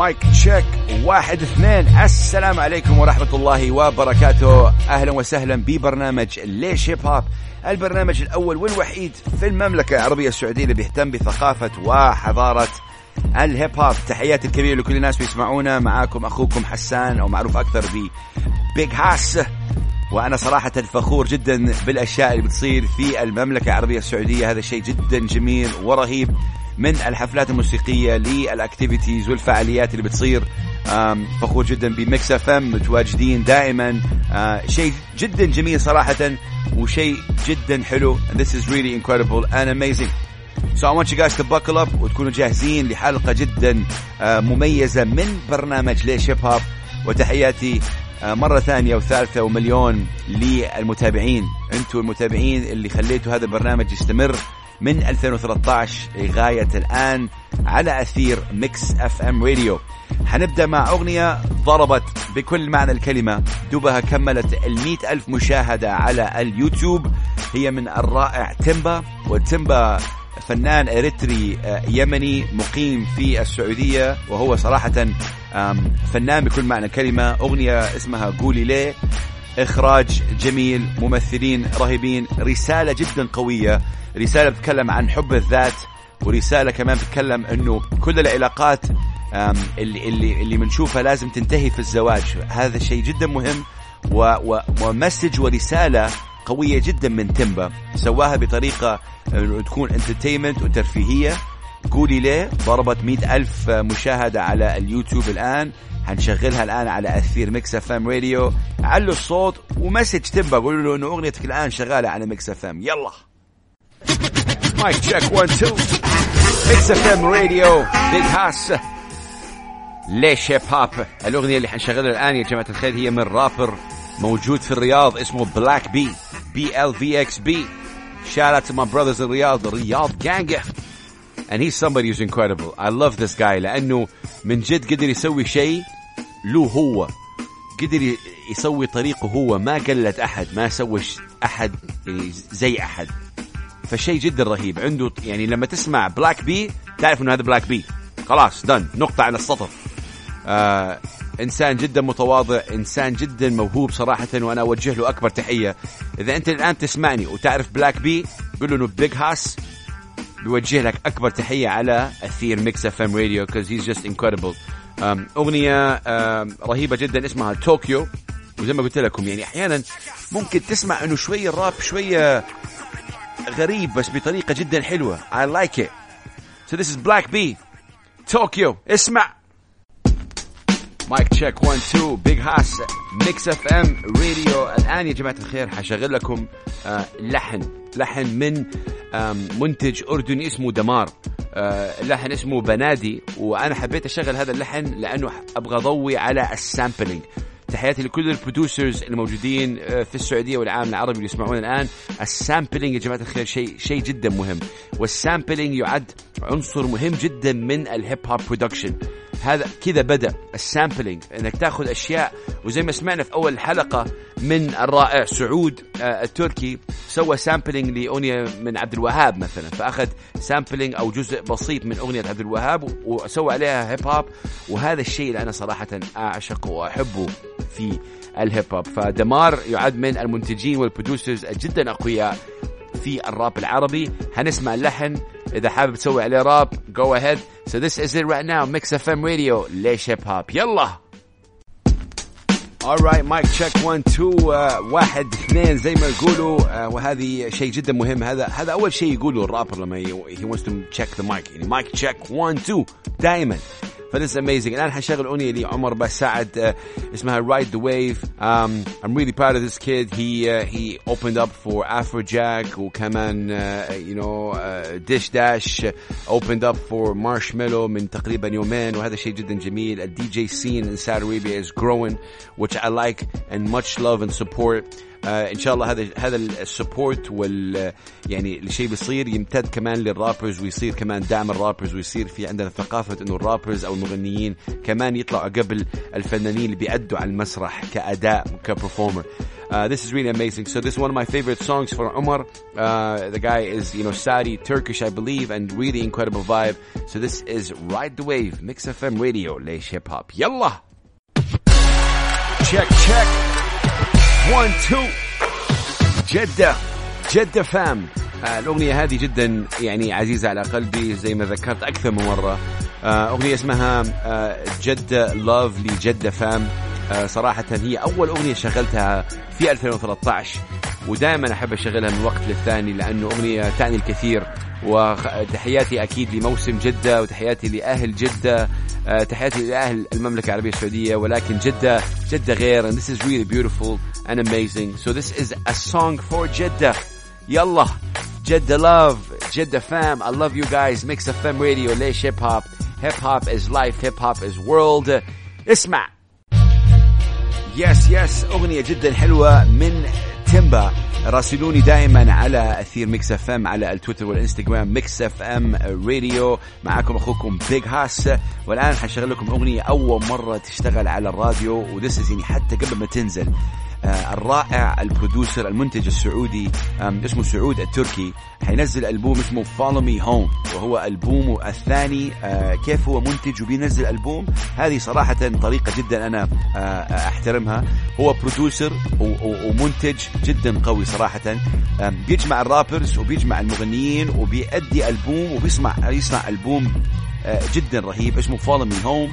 Mic check واحد اثنين. السلام عليكم ورحمة الله وبركاته. أهلا وسهلا ببرنامج ليش هيب هوب البرنامج الأول والوحيد في المملكة العربية السعودية اللي بيهتم بثقافة وحضارة الهيب هوب تحياتي الكبيرة لكل الناس بيسمعونا معاكم أخوكم حسان أو معروف أكثر ب Big Hass. وأنا صراحة فخور جدا بالأشياء اللي بتصير في المملكة العربية السعودية. هذا شيء جدا جميل ورهيب. من الحفلات الموسيقية لل activities والفعاليات اللي بتصير فخور جدا ب Mix FM متواجدين دائما. آه، شيء جدا جميل صراحة وشيء جدا حلو. And this is really incredible and amazing. So I want you guys to buckle up وتكونوا جاهزين لحلقة جدا آه، مميزة من برنامج ليش هيب هوب وتحياتي آه، مرة ثانية وثالثة ومليون للمتابعين. أنتم المتابعين اللي خليتوا هذا البرنامج يستمر. من 2013 لغاية الآن على أثير Mix FM Radio. حنبدأ مع أغنية ضربت بكل معنى الكلمة. دوبها كملت المئة ألف مشاهدة على اليوتيوب. هي من الرائع تيمبا وتيمبا فنان إريتري آه، يمني مقيم في السعودية وهو صراحة فنان بكل معنى الكلمة. أغنية اسمها قولي ليه. إخراج جميل ممثلين رهيبين رسالة جدا قوية. رسالة بتتكلم عن حب الذات ورسالة كمان بتتكلم إنه كل العلاقات اللي اللي اللي بنشوفها لازم تنتهي في الزواج. هذا شيء جدا مهم و message ورسالة قوية جدا من تيمبا. سواها بطريقة تكون entertainment وترفيهية. قولي ليه ضربت مئة ألف مشاهدة على اليوتيوب الآن. هنشغلها الآن على أثير Mix FM Radio. علوا الصوت و message تيمبا قولوا له إنه أغنيتك الآن شغالة على Mix FM. يلا. Mic check. 1 2 Mix FM Radio. Big Hass ليش هيب هوب الأغنية اللي حنشغلها الآن يا جماعة الخير هي من رابر موجود في الرياض اسمه Black B B L V X B Shout out to my brothers in And he's somebody who's incredible. I love this guy لأنه من جد قدر يسوي شيء له هو. قدر يسوي طريقه هو. ما قلد أحد. ما سوى أحد يعني زي أحد. فشيء جدا رهيب. عنده يعني لما تسمع Black B تعرف إنه هذا Black B خلاص done نقطة على السطر. آه إنسان جدا متواضع إنسان جدا موهوب صراحة وأنا أوجه له أكبر تحية. إذا أنت الآن تسمعني وتعرف Black B قول له إنه Big Hass بيوجه لك أكبر تحية على أثير Mix FM Radio cause he's just incredible أغنية رهيبة جدا اسمها طوكيو وزي ما قلت لكم يعني أحيانا ممكن تسمع إنه شوية الراب شوية غريب بس بطريقة جدا حلوة. I like it. So this is Black B. طوكيو اسمع. Mic check 1 2 Big Hass Mix FM Radio الان يا جماعة الخير حشغل لكم آه لحن لحن من آه منتج أردني اسمه دمار. آه اللحن اسمه بنادي وأنا حبيت أشغل هذا اللحن لأنه أبغى أضوي على ال sampling تحياتي لكل ال producers الموجودين آه، في السعودية والعالم العربي اللي يسمعون الآن. ال sampling يا جماعة الخير شيء شيء جدا مهم. وال sampling يعد عنصر مهم جدا من الهيب هوب production هذا كذا بدأ ال sampling إنك تأخذ أشياء وزي ما سمعنا في أول حلقة من الرائع سعود آه، التركي سوى sampling لأغنية من عبد الوهاب مثلا فأخذ sampling أو جزء بسيط من أغنية عبد الوهاب وسوى عليها هيب هوب وهذا الشيء اللي أنا صراحة أعشقه وأحبه في الهيب هوب فدمار يعد من المنتجين وال producers جدا أقوياء في الراب العربي. هنسمع اللحن إذا حابب تسوي عليه راب go ahead. So this is it right now. Mix fm radio. ليش هيب هوب يلا. Alright mic check 1 2 واحد اثنين زي ما يقولوا. Uh, وهذه شيء جدا مهم. هذا هذا أول شيء يقوله الرابر لما he wants to check the mic. يعني مايك تشيك 1 2 دائما. فذس اميزنج الان حنشغل اغنيه لعمر بسعد uh, اسمها Ride the Wave um, I'm really proud of this kid he uh, he opened up for Afrojack وكمان uh, you know uh, Dish Dash opened up for Marshmallow من تقريبا يومين وهذا شيء جدا جميل الدي جي scene in Saudi Arabia is growing which I like and much love and support آه إن شاء الله هذا هذا السبورت وال يعني الشيء بيصير يمتد كمان للرابرز ويصير كمان دعم الرابرز ويصير في عندنا ثقافة إنه الرابرز أو المغنيين كمان يطلعوا قبل الفنانين اللي بيأدوا على المسرح كأداء كبرفورمر Uh, this is really amazing. So this is one of my favorite songs for Umar. Uh, the guy is, you know, Saudi, Turkish, I believe, and really incredible vibe. So this is Ride the Wave, Mix FM Radio, ليش hip hop. Yalla! Check, check. One, two. جدة. جدة فام. الأغنية هذه جدا يعني عزيزة على قلبي زي ما ذكرت أكثر من مرة. آه أغنية اسمها آه جدة لاف لجدة فام. آه صراحة هي أول أغنية شغلتها في 2013 ودائما أحب أشغلها من وقت للثاني لأنه أغنية تعني الكثير. وتحياتي أكيد لموسم جدة وتحياتي لأهل جدة. تحياتي لأهل المملكة العربية السعودية ولكن جدة جدة غير and this is really beautiful and amazing so this is a song for جدة يلا جدة love جدة fam I love you guys mix of fam radio ليش hip hop hip hop is life hip hop is world اسمع يس يس أغنية جدا حلوة من تيمبا راسلوني دائما على أثير ميكس اف ام على التويتر والإنستغرام ميكس اف ام راديو. معكم أخوكم بيج هاس. والآن حشغل لكم أغنية أول مرة تشتغل على الراديو وذس يعني حتى قبل ما تنزل. الرائع البرودوسر المنتج السعودي اسمه سعود التركي حينزل ألبوم اسمه Follow Me Home وهو ألبومه الثاني آه كيف هو منتج وبينزل ألبوم؟ هذه صراحة طريقة جدا أنا آه أحترمها. هو برودوسر ومنتج جدا قوي صراحة. بيجمع الرابرز وبيجمع المغنيين وبيأدي ألبوم وبيسمع يصنع ألبوم جدا رهيب. اسمه Follow Me Home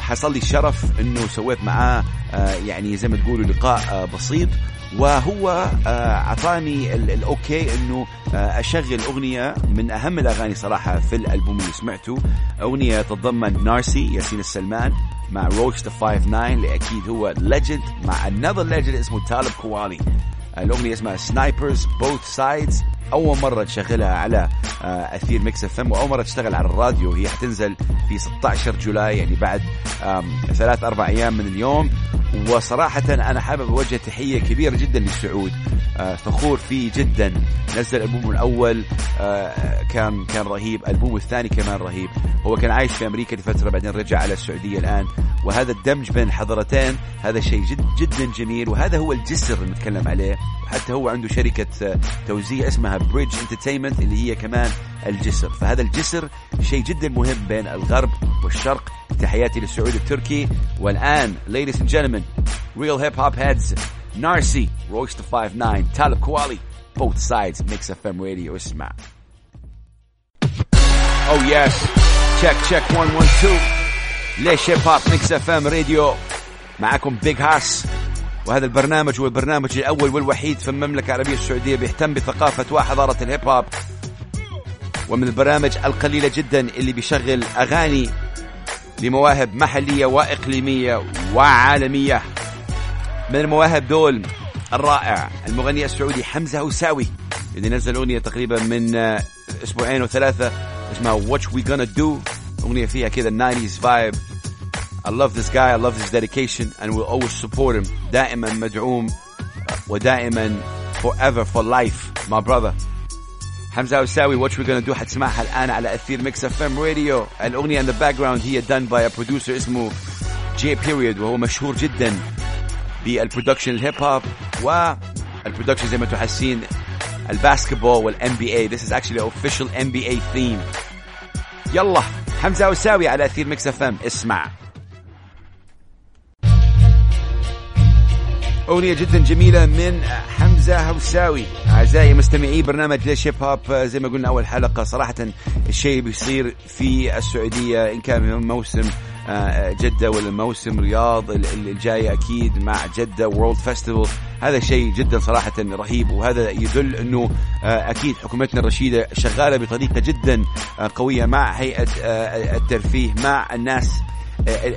حصل لي الشرف إنه سويت معاه يعني زي ما تقولوا لقاء بسيط. وهو أعطاني ال okay إنه أشغل أغنية من أهم الأغاني صراحة في الألبوم اللي سمعته. أغنية تتضمن نارسي ياسين السلمان مع Royce da 59 اللي أكيد هو legend مع another legend اسمه طالب كوالي الأغنية اسمها Snipers Both Sides أول مرة تشغلها على أثير ميكس إف إم وأول مرة تشتغل على الراديو. هي حتنزل في 16 July يعني بعد ثلاث أربع أيام من اليوم. وصراحة أنا حابب أوجه تحية كبيرة جدا للسعود فخور فيه جدا. نزل ألبومه الأول كان كان رهيب. ألبومه الثاني كمان رهيب. هو كان عايش في أمريكا لفترة بعدين رجع على السعودية الآن. وهذا الدمج بين الحضارتين هذا شيء جد جدا جميل. وهذا هو الجسر اللي نتكلم عليه. وحتى هو عنده شركة توزيع اسمها Bridge Entertainment اللي هي كمان الجسر. فهذا الجسر شيء جدا مهم بين الغرب والشرق. تحياتي للسعود التركي. والآن and gentlemen real hip hop heads Narcy Royce da 59 Talib Kweli both sides Mix FM radio اسمع. Oh yes. Check check 112 ليش هيب هوب ميكس اف ام راديو معكم بيج هاس وهذا البرنامج هو البرنامج الأول والوحيد في المملكة العربية السعودية بيهتم بثقافة وحضاره الهيب هوب ومن البرامج القليلة جدا اللي بيشغل أغاني لمواهب محلية وإقليمية وعالمية. من المواهب دول الرائع المغني السعودي حمزة هوساوي اللي نزل أغنية تقريبا من أسبوعين وثلاثة اسمها What We Gonna Do. أغنية فيها كذا 90s vibe. I love this guy I love his dedication and will always support him. دائما مدعوم ودائما forever for life my brother. حمزة هوساوي What We Gonna Do? حتسمعها الآن على أثير ميكس اف ام راديو الأغنية in the background هي done by a producer اسمه J.Period وهو مشهور جدا بال production الهيب هوب وال production زي ما أنتم حاسين ال basketball وال NBA This is actually an official NBA theme. يلا حمزة هوساوي على أثير ميكس اف ام اسمع أغنية جدا جميلة من حمزة هوساوي. أعزائي مستمعي برنامج ليش هيب هوب زي ما قلنا أول حلقة صراحة الشيء بيصير في السعودية إن كان موسم جدة ولا موسم رياض الجاي أكيد مع جدة World Festival هذا شيء جدا صراحة رهيب وهذا يدل أنه أكيد حكومتنا الرشيدة شغالة بطريقة جدا قوية مع هيئة الترفيه مع الناس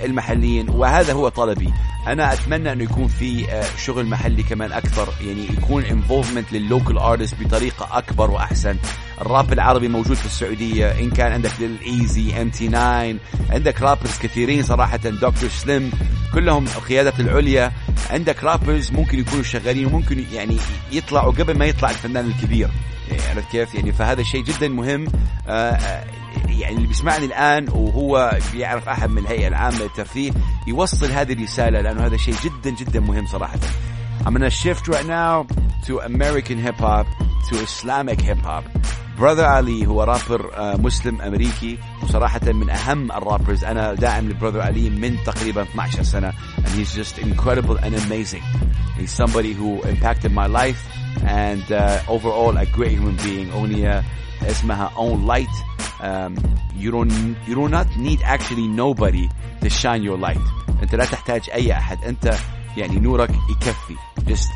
المحليين وهذا هو طلبي. أنا أتمنى انه يكون في شغل محلي كمان أكثر يعني يكون involvement لل local artist بطريقة أكبر وأحسن. الراب العربي موجود في السعودية إن كان عندك للايزي ام تي 9 عندك rappers كثيرين صراحة دكتور سليم كلهم القيادات العليا. عندك رابرز ممكن يكونوا شغالين وممكن يعني يطلعوا قبل ما يطلع الفنان الكبير. يعني عرفت كيف؟ يعني فهذا شيء جدا مهم. يعني اللي بيسمعني الآن وهو بيعرف أحد من الهيئة العامة للترفيه يوصل هذه الرسالة لأنه هذا شيء جدا جدا مهم صراحة. I'm gonna shift right now to American hip hop to Islamic hip hop. براذر علي هو رابر مسلم امريكي وصراحه من أهم الرابرز أنا داعم لبراذر علي من تقريبا 12 سنة. And he's just incredible and amazing. He's somebody who impacted my life and uh, overall a great human being. أغنية اسمها own light. Um, you don't you do not need actually nobody to shine your light. انت لا تحتاج أي أحد. انت يعني نورك يكفي. Just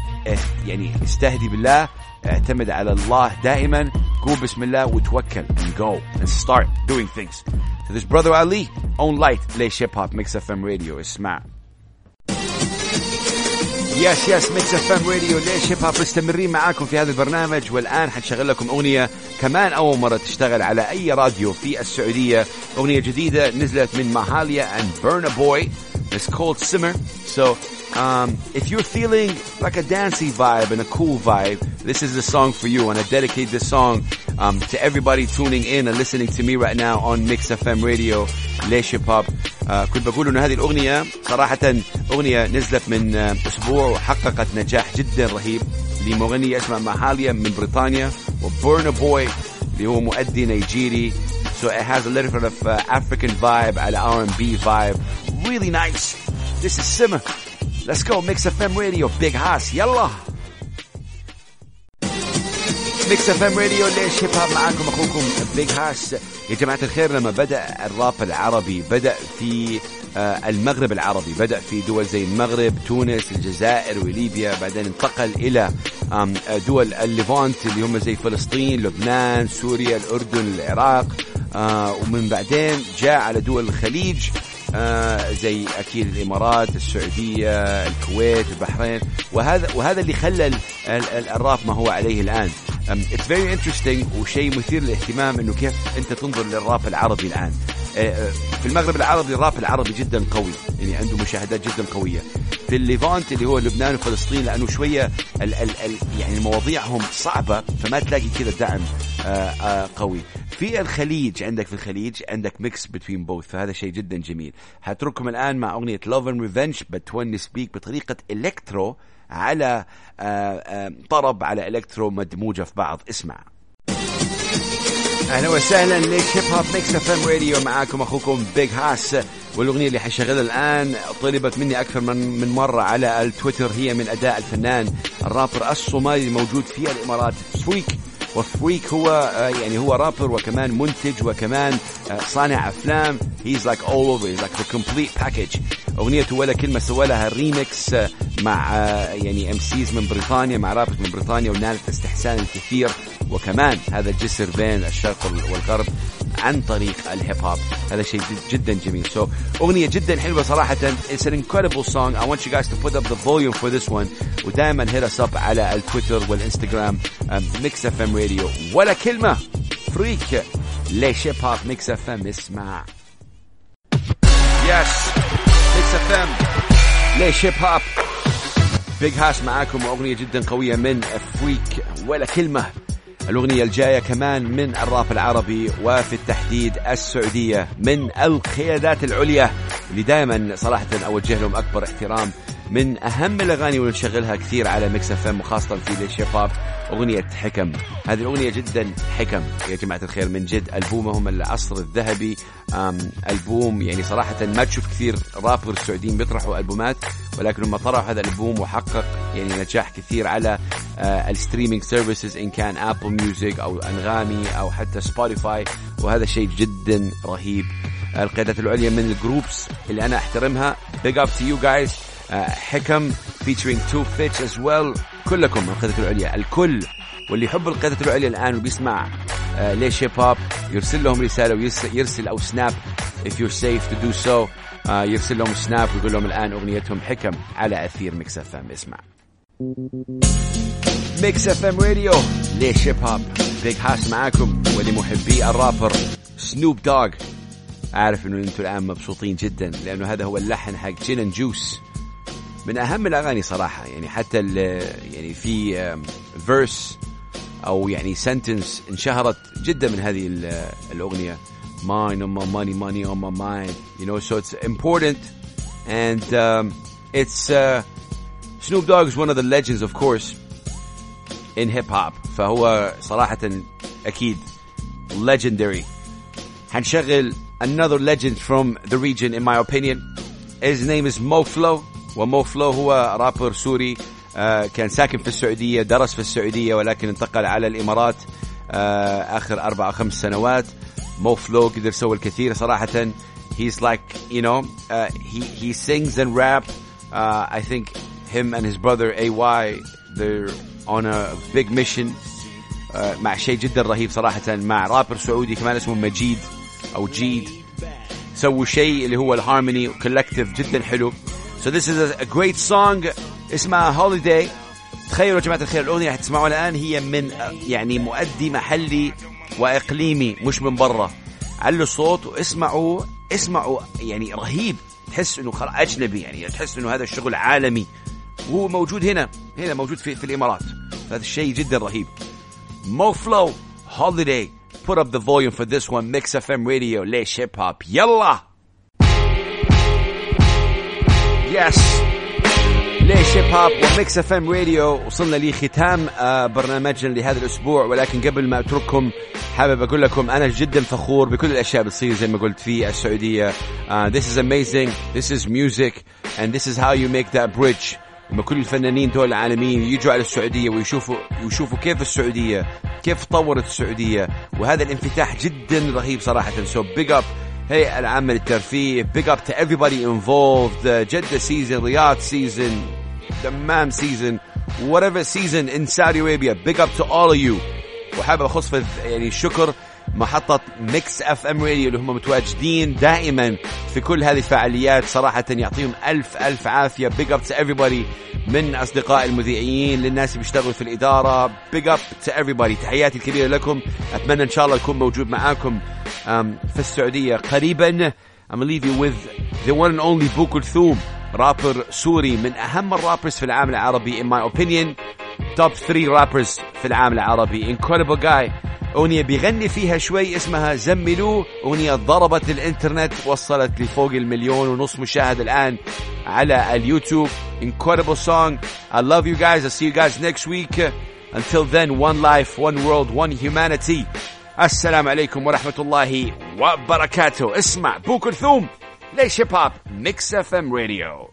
يعني استهدي بالله. اعتمد على الله دائما. قول بسم الله وتوكل and go and start doing things. So this brother Ali own light. ليش هيب هوب ميكس اف ام راديو اسمع. yes yes ميكس اف ام راديو ليش هيب هوب مستمرين معاكم في هذا البرنامج والآن حنشغل لكم أغنية كمان أول مرة تشتغل على أي راديو في السعودية أغنية جديدة نزلت من ماهاليا and Burna Boy It's called Simmer. So um, if you're feeling like a dancey vibe and a cool vibe, this is the song for you. And I dedicate this song um, to everybody tuning in and listening to me right now on Mix FM Radio, ليش هيب هوب. كنت بقول انه هذه الاغنيه صراحه اغنيه نزلت من اسبوع وحققت نجاح جدا رهيب لمغني اسمه ماهاليا من بريطانيا وبورنا بوي اللي هو مؤدي نيجيري so it has a little bit of uh, African vibe على R&B vibe really nice this is Simmer let's go Mix FM Radio Big House يلا ميكس اف ام راديو ليش هيب هوب معاكم أخوكم؟ بيج هاس يا جماعة الخير لما بدأ الراب العربي بدأ في المغرب العربي بدأ في دول زي المغرب تونس الجزائر وليبيا بعدين انتقل إلى دول الليفانت اللي هم زي فلسطين لبنان سوريا الأردن العراق ومن بعدين جاء على دول الخليج. آه زي أكيد الإمارات السعودية الكويت البحرين. وهذا وهذا اللي خلى الراب ما هو عليه الآن. it's very interesting وشيء مثير للاهتمام إنه كيف أنت تنظر للراب العربي الآن. في المغرب العربي الراب العربي جدا قوي يعني عنده مشاهدات جدا قوية. في ال Levant اللي هو لبنان وفلسطين لأنه شوية ال ال ال يعني مواضيعهم صعبة فما تلاقي كذا دعم قوي. في الخليج عندك في الخليج عندك mix between both فهذا شيء جدا جميل. هترككم الآن مع أغنية Love and Revenge بتونس بيك بطريقة electro على آآ طرب على electro مدموجة في بعض. اسمع. أهلا وسهلا ليش Hip Hop Mix FM Radio معاكم أخوكم Big Hass والأغنية اللي حشغلها الآن طلبت مني أكثر من من مرة على التويتر هي من أداء الفنان الرابر الصومالي الموجود في الإمارات Freek و Freek هو يعني هو رابر وكمان منتج وكمان صانع أفلام. he's like all over he's like the complete package أغنيته ولا كلمة سوى لها ريمكس مع يعني MCs من بريطانيا مع رابر من بريطانيا ونالت استحسان الكثير وكمان هذا الجسر بين الشرق والغرب. عن طريق ال hip hop. هذا شيء جدا جميل. So, أغنية جدا حلوة صراحة. It's an incredible song. I want you guys to put up the volume for this one. ودائما hit us up على التويتر وال Instagram Mix FM Radio ولا كلمة. Freek ليش Hip Hop Mix FM اسمع. Yes Mix FM ليش Hip Hop Big Hass معاكم. واغنيه جدا قوية من Freek ولا كلمة. الأغنية الجاية كمان من الراب العربي وفي التحديد السعودية من القيادات العليا. اللي دائما صراحة أوجه لهم أكبر احترام من أهم الأغاني واللي نشغلها كثير على Mix FM وخاصة في الشباب أغنية حكم. هذه الأغنية جدا حكم. يا جماعة الخير من جد ألبومهم العصر الذهبي ألبوم يعني صراحة ما تشوف كثير rappers سعوديين بيطرحوا ألبومات ولكن لما طرحوا هذا الألبوم وحقق يعني نجاح كثير على ال streaming services إن كان Apple Music أو أنغامي أو حتى Spotify وهذا شيء جدا رهيب. القيادات العليا من ال groups اللي أنا أحترمها. Big up to you guys. حكم featuring two fits as well. كلكم القيادات العليا الكل. واللي يحب القيادات العليا الآن وبيسمع آه ليش Hip Hop يرسل لهم رسالة ويرسل أو snap. If you're safe to do so آه يرسل لهم snap ويقول لهم الآن أغنيتهم حكم على أثير Mix FM اسمع. Mix FM Radio ليش Hip Hop. Big Hass معاكم. ولمحبي ال rapper Snoop Dogg عارف إنه أنتم الآن مبسوطين جدا لأنه هذا هو اللحن حق Gin and Juice. من أهم الأغاني صراحة يعني حتى يعني في verse أو يعني sentence انشهرت جدا من هذه الأغنية. Mind on my money money on my mind. You know so it's important and um, it's uh, Snoop Dogg is one of the legends of course in hip hop. فهو صراحة أكيد legendary. حنشغل another legend from the region in my opinion. His name is Mo Flow. ومو فلو هو رابر سوري آه كان ساكن في السعودية درس في السعودية ولكن انتقل على الإمارات آه آخر أربع أو خمس سنوات. مو فلو قدر يسوي الكثير صراحة. He's like you know uh, he he sings and rap. Uh, I think him and his brother AY they're on a big mission. Uh, مع شيء جدا رهيب صراحة. مع رابر سعودي كمان اسمه مجيد أو جيد. سووا شيء اللي هو ال Harmony Collective جدا حلو. So this is a, great song. اسمها Holiday. تخيلوا يا جماعة الخير الأغنية اللي حتسمعوها الآن هي من يعني مؤدي محلي وإقليمي مش من برا. علوا الصوت واسمعوا اسمعوا يعني رهيب. تحس إنه أجنبي يعني تحس إنه هذا الشغل عالمي. وهو موجود هنا هنا موجود في, في الإمارات. هذا الشيء جدا رهيب. مو Flow Holiday put up the volume for this one Mix FM Radio ليش Hip Hop يلا yes ليش Hip Hop و Mix FM Radio وصلنا لختام آه، برنامجنا لهذا الأسبوع. ولكن قبل ما أترككم حابب أقول لكم أنا جدا فخور بكل الأشياء بتصير زي ما قلت في السعودية. uh, this is amazing. This is music. And this is how you make that bridge. لما كل الفنانين دول العالميين يجوا على السعودية ويشوفوا ويشوفوا كيف السعودية كيف تطورت السعودية. وهذا الانفتاح جدا رهيب صراحة. So big up هيئة العامة للترفيه big up to everybody involved. جدة season رياض season دمام season whatever season in Saudi Arabia. Big up to all of you. وحابب أخص في يعني الشكر محطة Mix FM Radio اللي هم متواجدين دائما في كل هذه الفعاليات. صراحة يعطيهم ألف ألف عافية. Up to everybody. من أصدقاء المذيعين للناس اللي بيشتغلوا في الإدارة. Up to everybody. تحياتي الكبيرة لكم. أتمنى إن شاء الله يكون موجود معاكم في السعودية قريبا. I'm leave you with the one and only بو كلثوم رابر سوري من أهم ال rappers في العالم العربي in my opinion. Top 3 rappers في العالم العربي. Incredible guy. أغنية بيغني فيها شوي اسمها زملوه أغنية ضربت الإنترنت وصلت لفوق المليون ونص مشاهد الآن على ال YouTube. Incredible song. I love you guys. I'll see you guys next week. Until then one life one world one humanity. السلام عليكم ورحمة الله وبركاته. اسمع بو كلثوم ليش Hip Hop Mix FM Radio